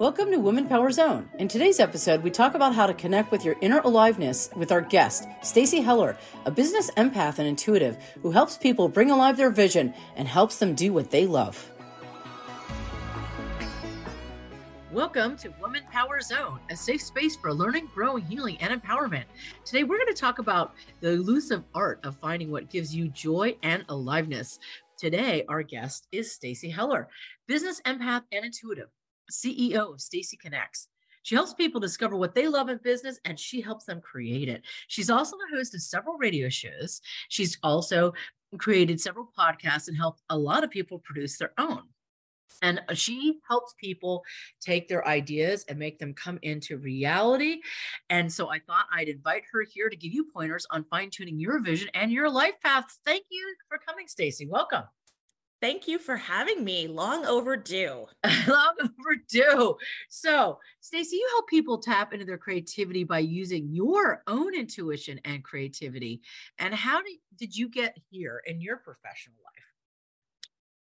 Welcome to Woman Power Zone. In today's episode, we talk about how to connect with your inner aliveness with our guest, Stacy Heller, a business empath and intuitive who helps people bring alive their vision and helps them do what they love. Welcome to Woman Power Zone, a safe space for learning, growing, healing, and empowerment. Today, we're going to talk about the elusive art of finding what gives you joy and aliveness. Today, our guest is Stacy Heller, business empath and intuitive. CEO of Stacy Connects. She helps people discover what they love in business and she helps them create it. She's also the host of several radio shows. She's also created several podcasts and helped a lot of people produce their own. And she helps people take their ideas and make them come into reality. And so I thought I'd invite her here to give you pointers on fine tuning your vision and your life path. Thank you for coming, Stacy. Welcome. Thank you for having me. Long overdue. Long overdue. So, Stacy, you help people tap into their creativity by using your own intuition and creativity. And how did, did you get here in your professional life?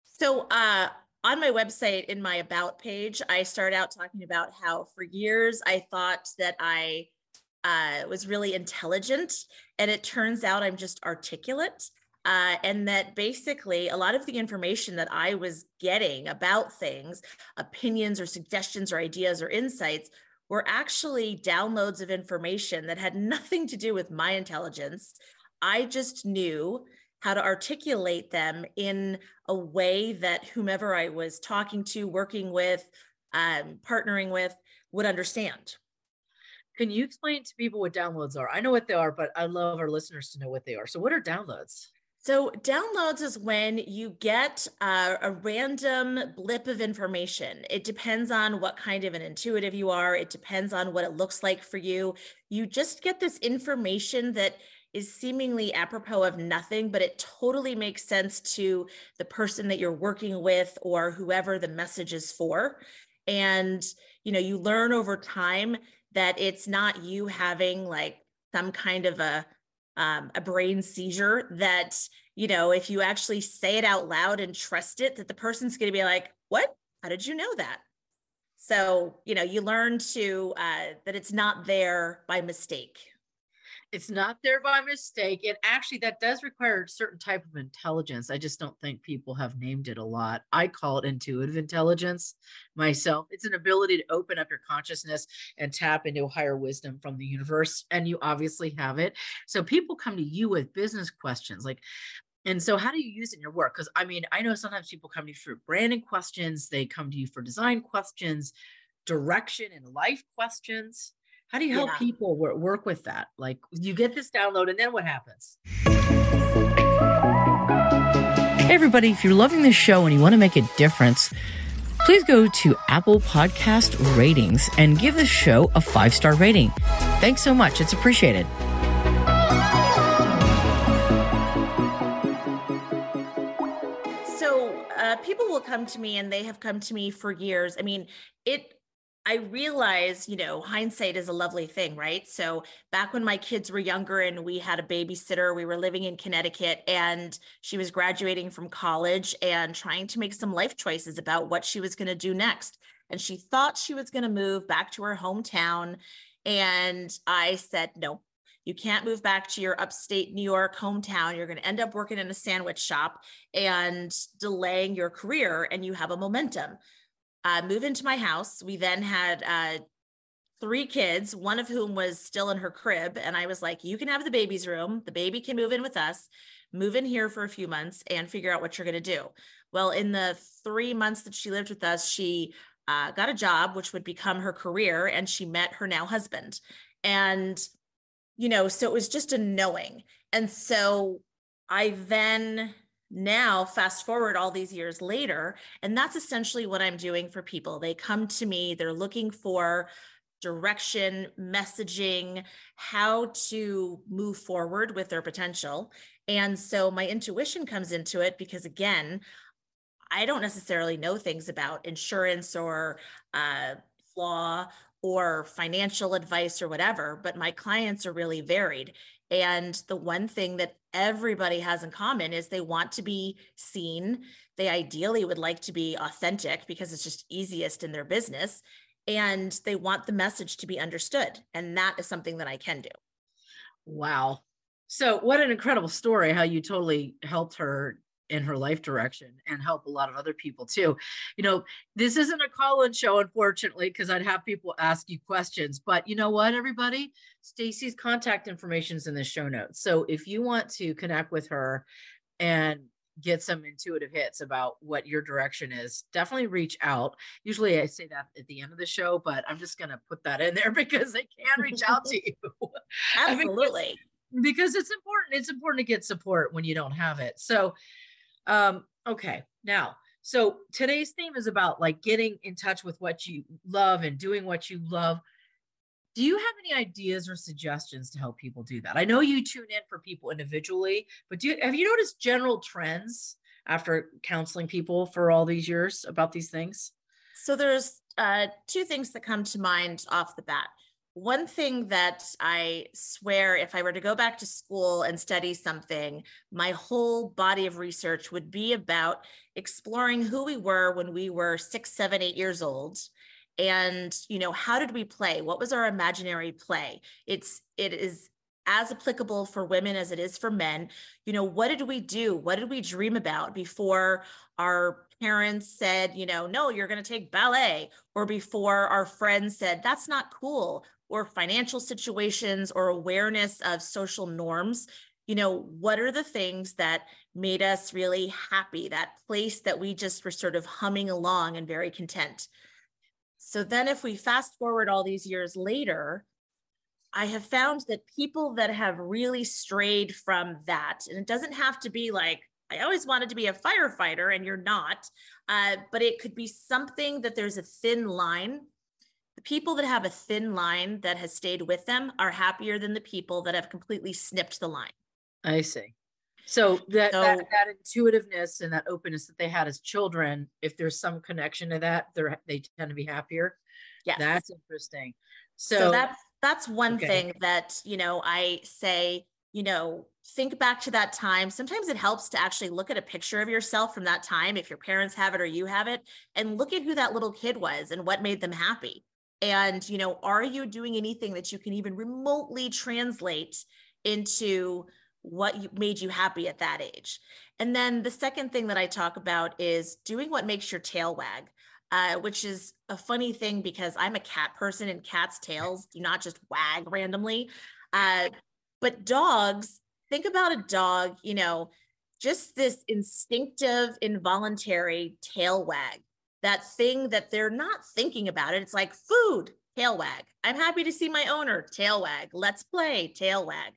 So, uh, on my website, in my about page, I start out talking about how for years I thought that I uh, was really intelligent, and it turns out I'm just articulate. Uh, and that basically a lot of the information that I was getting about things, opinions or suggestions or ideas or insights, were actually downloads of information that had nothing to do with my intelligence. I just knew how to articulate them in a way that whomever I was talking to, working with, um, partnering with would understand. Can you explain to people what downloads are? I know what they are, but I love our listeners to know what they are. So, what are downloads? So, downloads is when you get uh, a random blip of information. It depends on what kind of an intuitive you are, it depends on what it looks like for you. You just get this information that is seemingly apropos of nothing, but it totally makes sense to the person that you're working with or whoever the message is for. And, you know, you learn over time that it's not you having like some kind of a um, a brain seizure that you know if you actually say it out loud and trust it that the person's going to be like what? How did you know that? So you know you learn to uh, that it's not there by mistake it's not there by mistake and actually that does require a certain type of intelligence i just don't think people have named it a lot i call it intuitive intelligence myself it's an ability to open up your consciousness and tap into higher wisdom from the universe and you obviously have it so people come to you with business questions like and so how do you use it in your work? Because i mean i know sometimes people come to you for branding questions they come to you for design questions direction and life questions how do you help yeah. people work, work with that? Like you get this download and then what happens? Hey, everybody, if you're loving this show and you want to make a difference, please go to Apple Podcast ratings and give this show a five star rating. Thanks so much. It's appreciated. So, uh, people will come to me and they have come to me for years. I mean, it I realize, you know, hindsight is a lovely thing, right? So back when my kids were younger and we had a babysitter, we were living in Connecticut and she was graduating from college and trying to make some life choices about what she was going to do next. And she thought she was going to move back to her hometown. And I said, no, you can't move back to your upstate New York hometown. You're going to end up working in a sandwich shop and delaying your career, and you have a momentum uh, move into my house. We then had uh, three kids, one of whom was still in her crib. And I was like, you can have the baby's room. The baby can move in with us, move in here for a few months and figure out what you're going to do. Well, in the three months that she lived with us, she uh, got a job, which would become her career, and she met her now husband. And, you know, so it was just a knowing. And so I then now fast forward all these years later and that's essentially what i'm doing for people they come to me they're looking for direction messaging how to move forward with their potential and so my intuition comes into it because again i don't necessarily know things about insurance or uh, law or financial advice or whatever, but my clients are really varied. And the one thing that everybody has in common is they want to be seen. They ideally would like to be authentic because it's just easiest in their business. And they want the message to be understood. And that is something that I can do. Wow. So, what an incredible story how you totally helped her in her life direction and help a lot of other people too. You know, this isn't a call-in show, unfortunately, because I'd have people ask you questions. But you know what, everybody? Stacy's contact information is in the show notes. So if you want to connect with her and get some intuitive hits about what your direction is, definitely reach out. Usually I say that at the end of the show, but I'm just going to put that in there because they can reach out to you. Absolutely. I mean, because it's important. It's important to get support when you don't have it. So um, okay, now, so today's theme is about like getting in touch with what you love and doing what you love. Do you have any ideas or suggestions to help people do that? I know you tune in for people individually, but do you, have you noticed general trends after counseling people for all these years about these things? So there's uh, two things that come to mind off the bat one thing that I swear, if I were to go back to school and study something, my whole body of research would be about exploring who we were when we were six, seven, eight years old. And, you know, how did we play? What was our imaginary play? It's, it is as applicable for women as it is for men. You know, what did we do? What did we dream about before our parents said, you know, no, you're going to take ballet, or before our friends said, that's not cool, or financial situations or awareness of social norms you know what are the things that made us really happy that place that we just were sort of humming along and very content? So then if we fast forward all these years later i have found that people that have really strayed from that and it doesn't have to be like i always wanted to be a firefighter and you're not uh, but it could be something that there's a thin line the people that have a thin line that has stayed with them are happier than the people that have completely snipped the line. I see. So that, so, that that intuitiveness and that openness that they had as children, if there's some connection to that, they're they tend to be happier. Yes. That's interesting. So, so that's that's one okay. thing that, you know, I say, you know, think back to that time. Sometimes it helps to actually look at a picture of yourself from that time, if your parents have it or you have it, and look at who that little kid was and what made them happy and you know are you doing anything that you can even remotely translate into what made you happy at that age? And then the second thing that i talk about is doing what makes your tail wag uh, which is a funny thing because i'm a cat person and cats tails do not just wag randomly. Uh, but dogs think about a dog you know just this instinctive involuntary tail wag that thing that they're not thinking about it. It's like food, tail wag. I'm happy to see my owner, tail wag. Let's play, tail wag.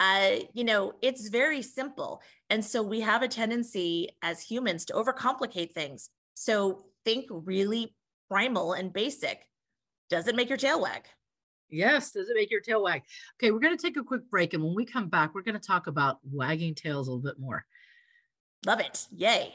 Uh, you know, it's very simple. And so we have a tendency as humans to overcomplicate things. So think really primal and basic. Does it make your tail wag? Yes, does it make your tail wag? Okay, we're going to take a quick break. And when we come back, we're going to talk about wagging tails a little bit more. Love it. Yay.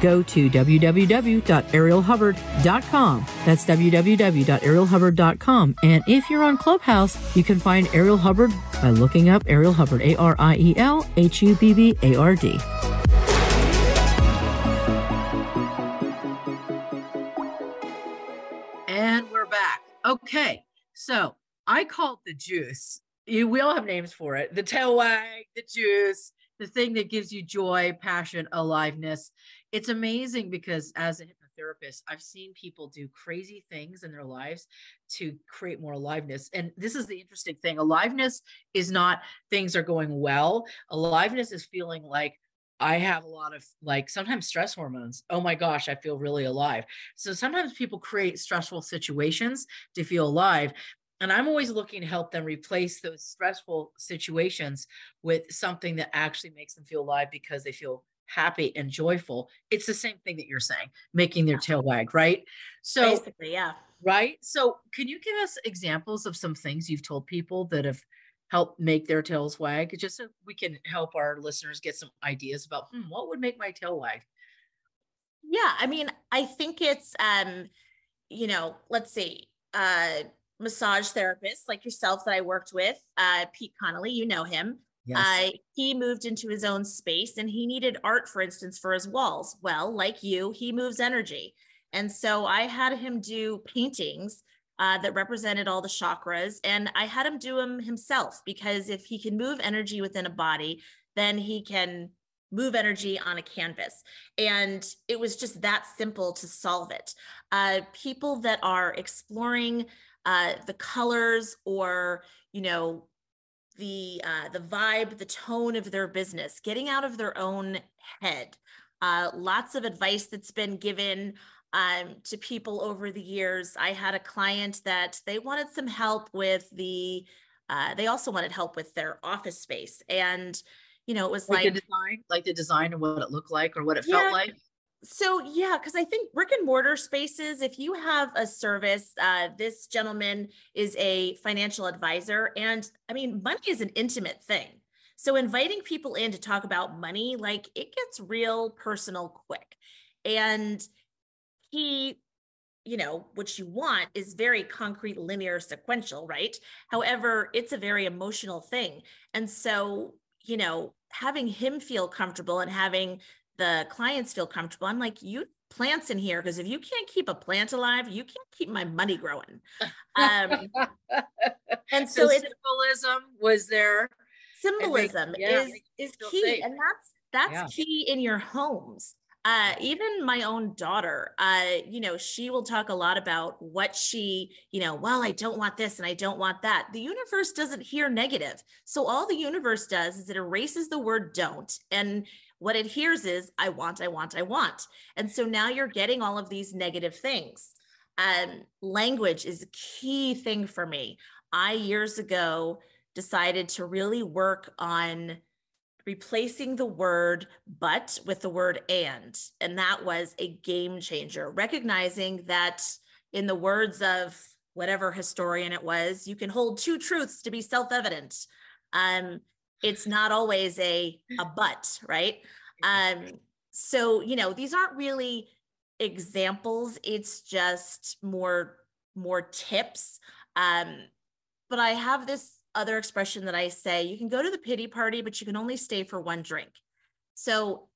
go to www.arielhubbard.com. That's www.arielhubbard.com. And if you're on Clubhouse, you can find Ariel Hubbard by looking up Ariel Hubbard, A R I E L H U B B A R D. And we're back. Okay. So I called the juice. we all have names for it the tail wag, the juice, the thing that gives you joy, passion, aliveness. It's amazing because as a hypnotherapist, I've seen people do crazy things in their lives to create more aliveness. And this is the interesting thing aliveness is not things are going well, aliveness is feeling like, I have a lot of like sometimes stress hormones. Oh my gosh, I feel really alive. So sometimes people create stressful situations to feel alive. And I'm always looking to help them replace those stressful situations with something that actually makes them feel alive because they feel happy and joyful. It's the same thing that you're saying, making their tail wag, right? So basically, yeah. Right. So can you give us examples of some things you've told people that have helped make their tails wag? Just so we can help our listeners get some ideas about hmm, what would make my tail wag. Yeah, I mean, I think it's um, you know, let's see, uh massage therapist like yourself that I worked with, uh, Pete Connolly, you know him. Yes. Uh, he moved into his own space and he needed art, for instance, for his walls. Well, like you, he moves energy. And so I had him do paintings uh, that represented all the chakras. And I had him do them himself because if he can move energy within a body, then he can move energy on a canvas. And it was just that simple to solve it. Uh, people that are exploring uh, the colors or you know the uh, the vibe the tone of their business getting out of their own head. Uh, lots of advice that's been given um, to people over the years. I had a client that they wanted some help with the uh, they also wanted help with their office space. And you know it was like, like the design like the design of what it looked like or what it yeah, felt like so yeah because i think brick and mortar spaces if you have a service uh, this gentleman is a financial advisor and i mean money is an intimate thing. So inviting people in to talk about money like it gets real personal quick. And he you know what you want is very concrete linear sequential right? However it's a very emotional thing. And so you know having him feel comfortable and having the clients feel comfortable. I'm like, you plants in here because if you can't keep a plant alive, you can't keep my money growing. Um, and so, so symbolism was there. Symbolism yeah, is is key, safe. and that's that's yeah. key in your homes. Uh, even my own daughter, uh, you know, she will talk a lot about what she, you know, well, I don't want this and I don't want that. The universe doesn't hear negative. So all the universe does is it erases the word don't and what it hears is, I want, I want, I want. And so now you're getting all of these negative things. Um, language is a key thing for me. I years ago decided to really work on replacing the word but with the word and. And that was a game changer, recognizing that in the words of whatever historian it was, you can hold two truths to be self evident. Um, it's not always a a but right? Um so you know these aren't really examples. It's just more more tips. Um but i have this other expression that i say you can go to the pity party but you can only stay for one drink. So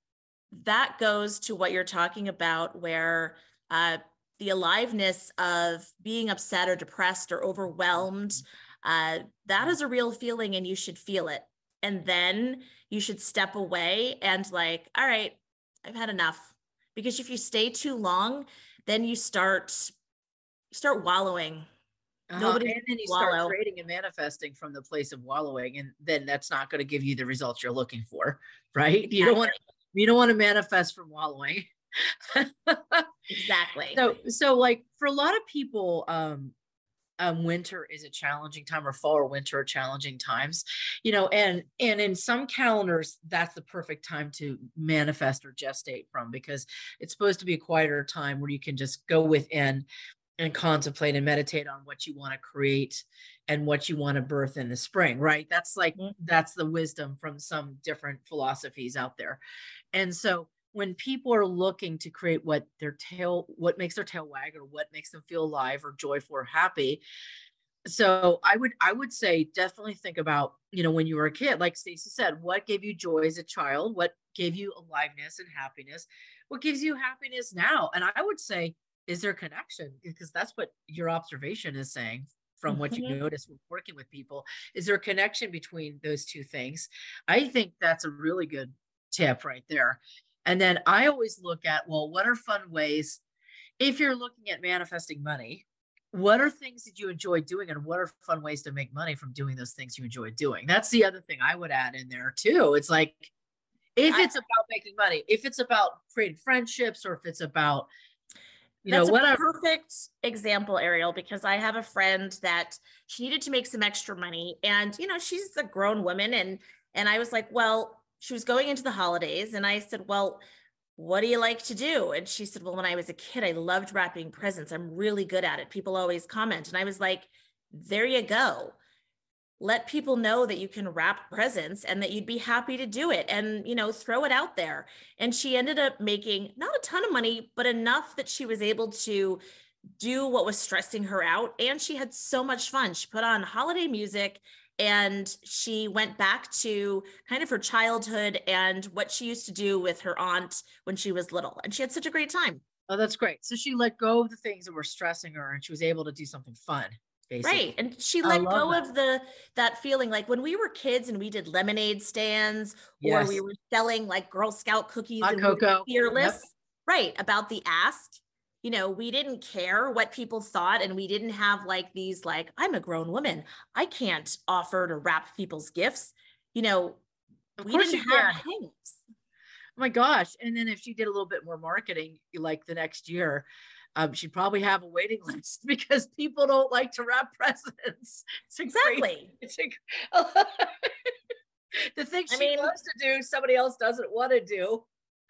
that goes to what you're talking about where uh the aliveness of being upset or depressed or overwhelmed uh, that is a real feeling and you should feel it and then you should step away and like all right i've had enough. Because if you stay too long then you start start wallowing. Uh-huh. Nobody and then you wallow. start creating and manifesting from the place of wallowing and then that's not going to give you the results you're looking for right? You don't want you don't want to manifest from wallowing. Exactly. So so like for a lot of people um um, winter is a challenging time or fall or winter are challenging times you know and and in some calendars that's the perfect time to manifest or gestate from because it's supposed to be a quieter time where you can just go within and contemplate and meditate on what you want to create and what you want to birth in the spring right that's like mm-hmm. that's the wisdom from some different philosophies out there and so when people are looking to create what their tail what makes their tail wag or what makes them feel alive or joyful or happy so i would i would say definitely think about you know when you were a kid like stacy said what gave you joy as a child what gave you aliveness and happiness what gives you happiness now and i would say is there connection because that's what your observation is saying from what you mm-hmm. notice when working with people. Is there a connection between those two things? I think that's a really good tip right there. And then I always look at, well, what are fun ways if you're looking at manifesting money? What are things that you enjoy doing, and what are fun ways to make money from doing those things you enjoy doing? That's the other thing I would add in there too. It's like if it's about making money, if it's about creating friendships, or if it's about you That's know, a perfect example, Ariel, because I have a friend that she needed to make some extra money, and you know, she's a grown woman, and and I was like, well, she was going into the holidays, and I said, well, what do you like to do? And she said, well, when I was a kid, I loved wrapping presents. I'm really good at it. People always comment, and I was like, there you go let people know that you can wrap presents and that you'd be happy to do it and you know throw it out there and she ended up making not a ton of money but enough that she was able to do what was stressing her out and she had so much fun she put on holiday music and she went back to kind of her childhood and what she used to do with her aunt when she was little and she had such a great time oh that's great so she let go of the things that were stressing her and she was able to do something fun Basically. Right. And she let go that. of the that feeling like when we were kids and we did lemonade stands yes. or we were selling like Girl Scout cookies Hot and cocoa. We fearless. Yep. Right. About the ask. You know, we didn't care what people thought and we didn't have like these like, I'm a grown woman. I can't offer to wrap people's gifts. You know, of we didn't have hangups. Oh my gosh. And then if she did a little bit more marketing like the next year, um, she'd probably have a waiting list because people don't like to wrap presents. It's exactly. Great, it's a, the thing she I mean, loves to do, somebody else doesn't want to do.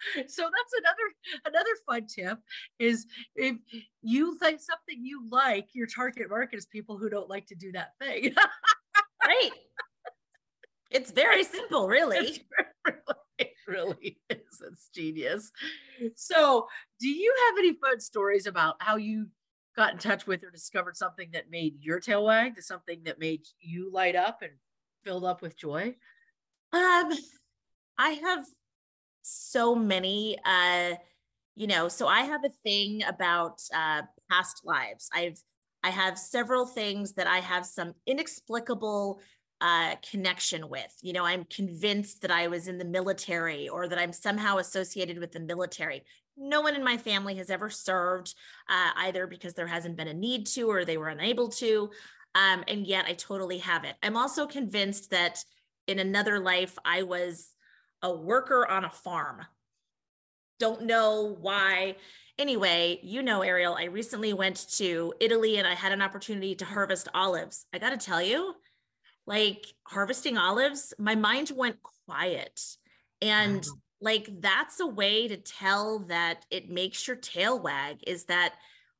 So that's another another fun tip is if you like something you like, your target market is people who don't like to do that thing. right. It's very simple, really. it really is. It's genius. So, do you have any fun stories about how you got in touch with or discovered something that made your tail wag, to something that made you light up and filled up with joy? Um, I have so many. Uh, you know, so I have a thing about uh, past lives. I've I have several things that I have some inexplicable uh, connection with. You know, I'm convinced that I was in the military or that I'm somehow associated with the military. No one in my family has ever served, uh, either because there hasn't been a need to or they were unable to. Um, and yet I totally have it. I'm also convinced that in another life, I was a worker on a farm. Don't know why. Anyway, you know, Ariel, I recently went to Italy and I had an opportunity to harvest olives. I got to tell you, like harvesting olives, my mind went quiet. And wow. like that's a way to tell that it makes your tail wag is that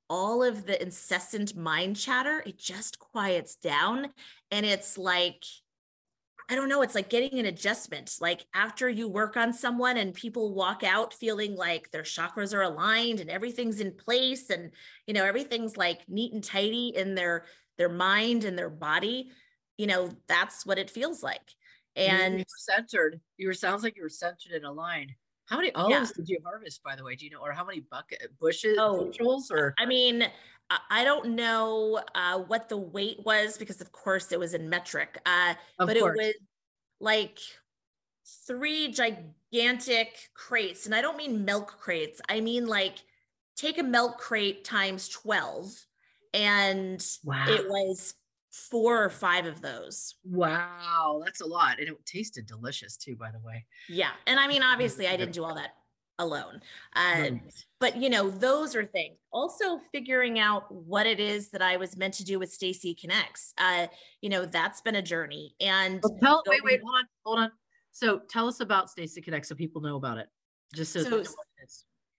all of the incessant mind chatter, it just quiets down. And it's like, I don't know, it's like getting an adjustment. Like after you work on someone and people walk out feeling like their chakras are aligned and everything's in place and you know everything's like neat and tidy in their their mind and their body you know, that's what it feels like. And you centered. You sounds like you were centered in a line. How many olives yeah. did you harvest, by the way? Do you know, or how many bucket bushes, oh, bushels, or? I mean, I don't know uh, what the weight was because, of course, it was in metric. Uh, but course. it was like three gigantic crates, and I don't mean milk crates. I mean like take a milk crate times twelve, and wow. it was four or five of those. Wow, that's a lot. And it tasted delicious too, by the way. Yeah. And I mean, obviously, I didn't do all that alone. Uh, But, you know, those are things. Also, figuring out what it is that I was meant to do with Stacy Connects. Uh, you know, that's been a journey. And well, tell, wait, wait, hold on, hold on. So tell us about Stacy Connects so people know about it. Just so, so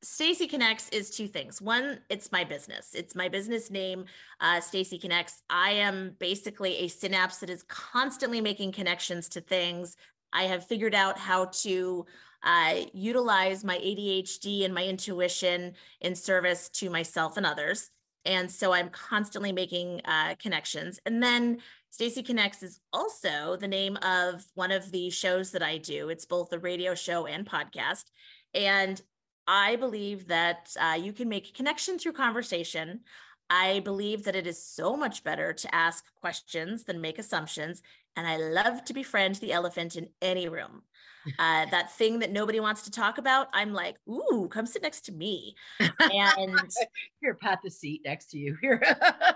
Stacy Connects is two things. One, it's my business. It's my business name, uh, Stacy Connects. I am basically a synapse that is constantly making connections to things. I have figured out how to uh, utilize my ADHD and my intuition in service to myself and others. And so I'm constantly making uh, connections. And then Stacy Connects is also the name of one of the shows that I do. It's both a radio show and podcast. And I believe that uh, you can make a connection through conversation. I believe that it is so much better to ask questions than make assumptions. And I love to befriend the elephant in any room. Uh, that thing that nobody wants to talk about, I'm like, ooh, come sit next to me. And here, pat the seat next to you here.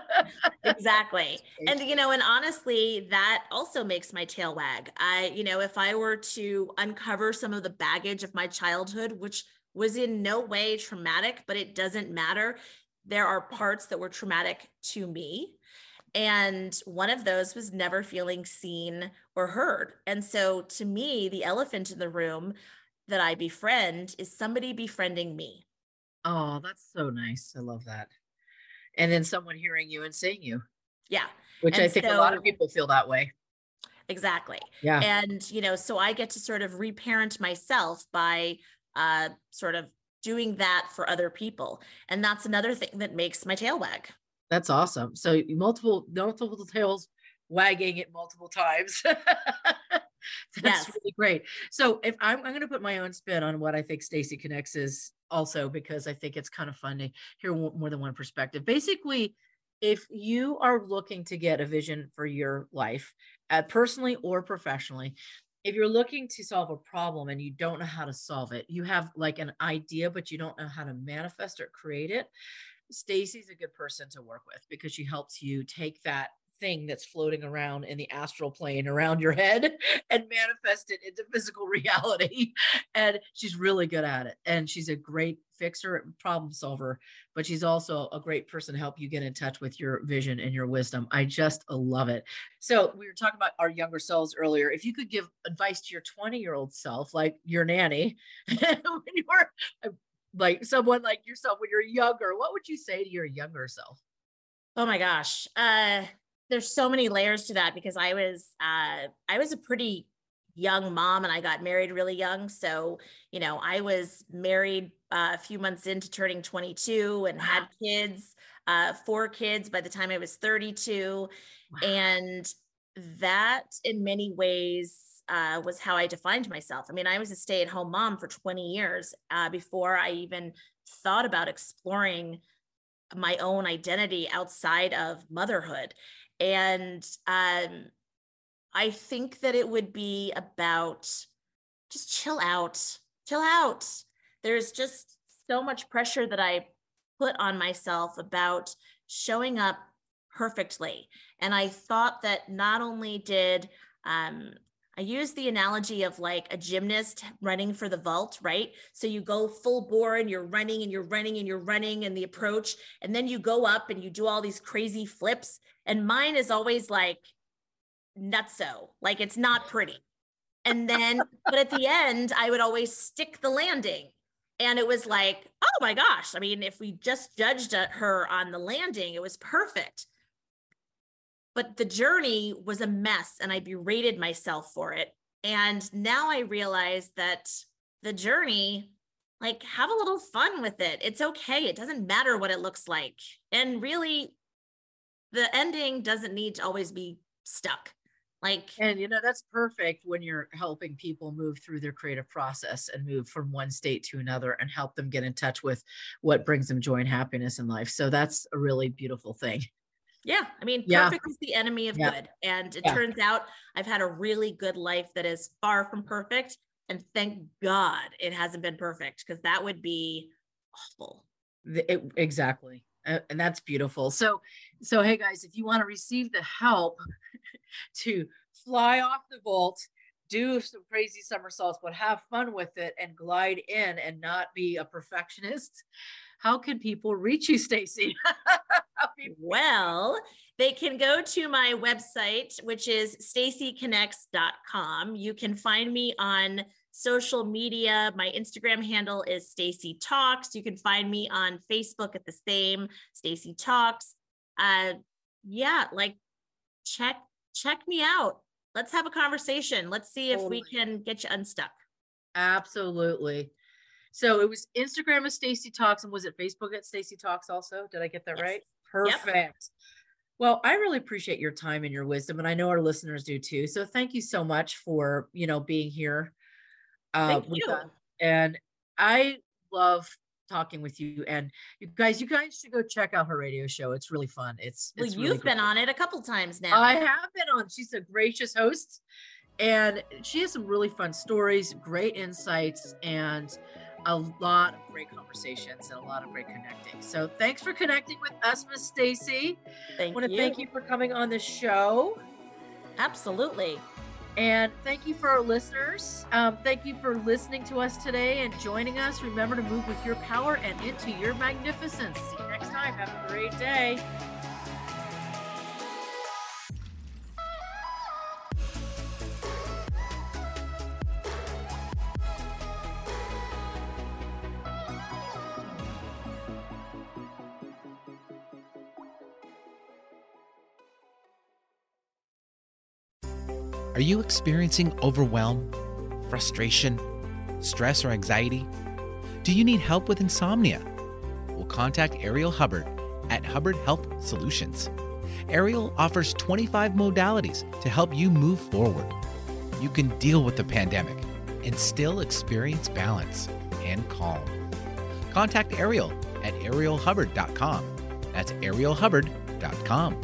exactly. And, you know, and honestly, that also makes my tail wag. I, you know, if I were to uncover some of the baggage of my childhood, which was in no way traumatic, but it doesn't matter. There are parts that were traumatic to me and one of those was never feeling seen or heard. And so to me, the elephant in the room that I befriend is somebody befriending me. Oh, that's so nice. I love that. And then someone hearing you and seeing you. Yeah. Which and I think so, a lot of people feel that way. Exactly. Yeah. And, you know, so I get to sort of reparent myself by uh, sort of doing that for other people. And that's another thing that makes my tail wag. That's awesome. So multiple multiple tails wagging it multiple times. That's yes. really great. So if I'm, I'm going to put my own spin on what I think Stacy Connects is also because I think it's kind of fun to hear more than one perspective. Basically, if you are looking to get a vision for your life, uh, personally or professionally, if you're looking to solve a problem and you don't know how to solve it, you have like an idea, but you don't know how to manifest or create it, Stacy's a good person to work with because she helps you take that thing that's floating around in the astral plane around your head and manifest it into physical reality. And she's really good at it. And she's a great fixer, problem solver, but she's also a great person to help you get in touch with your vision and your wisdom. I just love it. So, we were talking about our younger selves earlier. If you could give advice to your 20 year old self, like your nanny, when you were like someone like yourself when you're younger what would you say to your younger self oh my gosh uh there's so many layers to that because i was uh i was a pretty young mom and i got married really young so you know i was married uh, a few months into turning 22 and wow. had kids uh four kids by the time i was 32 wow. and that in many ways uh, was how I defined myself. I mean, I was a stay at home mom for 20 years uh, before I even thought about exploring my own identity outside of motherhood. And um, I think that it would be about just chill out, chill out. There's just so much pressure that I put on myself about showing up perfectly. And I thought that not only did um, I use the analogy of like a gymnast running for the vault, right? So you go full bore and you're running and you're running and you're running and the approach, and then you go up and you do all these crazy flips. And mine is always like nutso, like it's not pretty. And then, but at the end, I would always stick the landing. And it was like, oh my gosh. I mean, if we just judged her on the landing, it was perfect but the journey was a mess and I berated myself for it. And now I realize that the journey, like, have a little fun with it. It's okay. It doesn't matter what it looks like. And really, the ending doesn't need to always be stuck. Like, and you know, that's perfect when you're helping people move through their creative process and move from one state to another and help them get in touch with what brings them joy and happiness in life. So that's a really beautiful thing. Yeah. I mean, yeah. perfect is the enemy of yeah. good. And it yeah. turns out I've had a really good life that is far from perfect. And thank God it hasn't been perfect because that would be awful. It, exactly. And that's beautiful. So, so hey guys, if you want to receive the help to fly off the vault, do some crazy somersaults, but have fun with it and glide in and not be a perfectionist, how can people reach you, Stacy? well, they can go to my website, which is stacyconnects.com. You can find me on social media. My Instagram handle is Stacy Talks. You can find me on Facebook at the same Stacy Talks. Uh, yeah, like check check me out. Let's have a conversation. Let's see if we can get you unstuck. Absolutely. So it was Instagram of Stacy Talks, and was it Facebook at Stacy Talks also? Did I get that yes. right? Perfect. Yep. Well, I really appreciate your time and your wisdom, and I know our listeners do too. So thank you so much for you know being here. Uh, thank you. And I love talking with you. And you guys, you guys should go check out her radio show. It's really fun. It's, well, it's you've really been on it a couple times now. I have been on. She's a gracious host, and she has some really fun stories, great insights, and a lot of great conversations and a lot of great connecting. So thanks for connecting with us, Miss Stacy. thank I want to you. thank you for coming on the show. Absolutely. And thank you for our listeners. Um, thank you for listening to us today and joining us. Remember to move with your power and into your magnificence. See you next time. Have a great day. Are you experiencing overwhelm, frustration, stress, or anxiety? Do you need help with insomnia? Well, contact Ariel Hubbard at Hubbard Health Solutions. Ariel offers 25 modalities to help you move forward. You can deal with the pandemic and still experience balance and calm. Contact Ariel at arielhubbard.com. That's arielhubbard.com.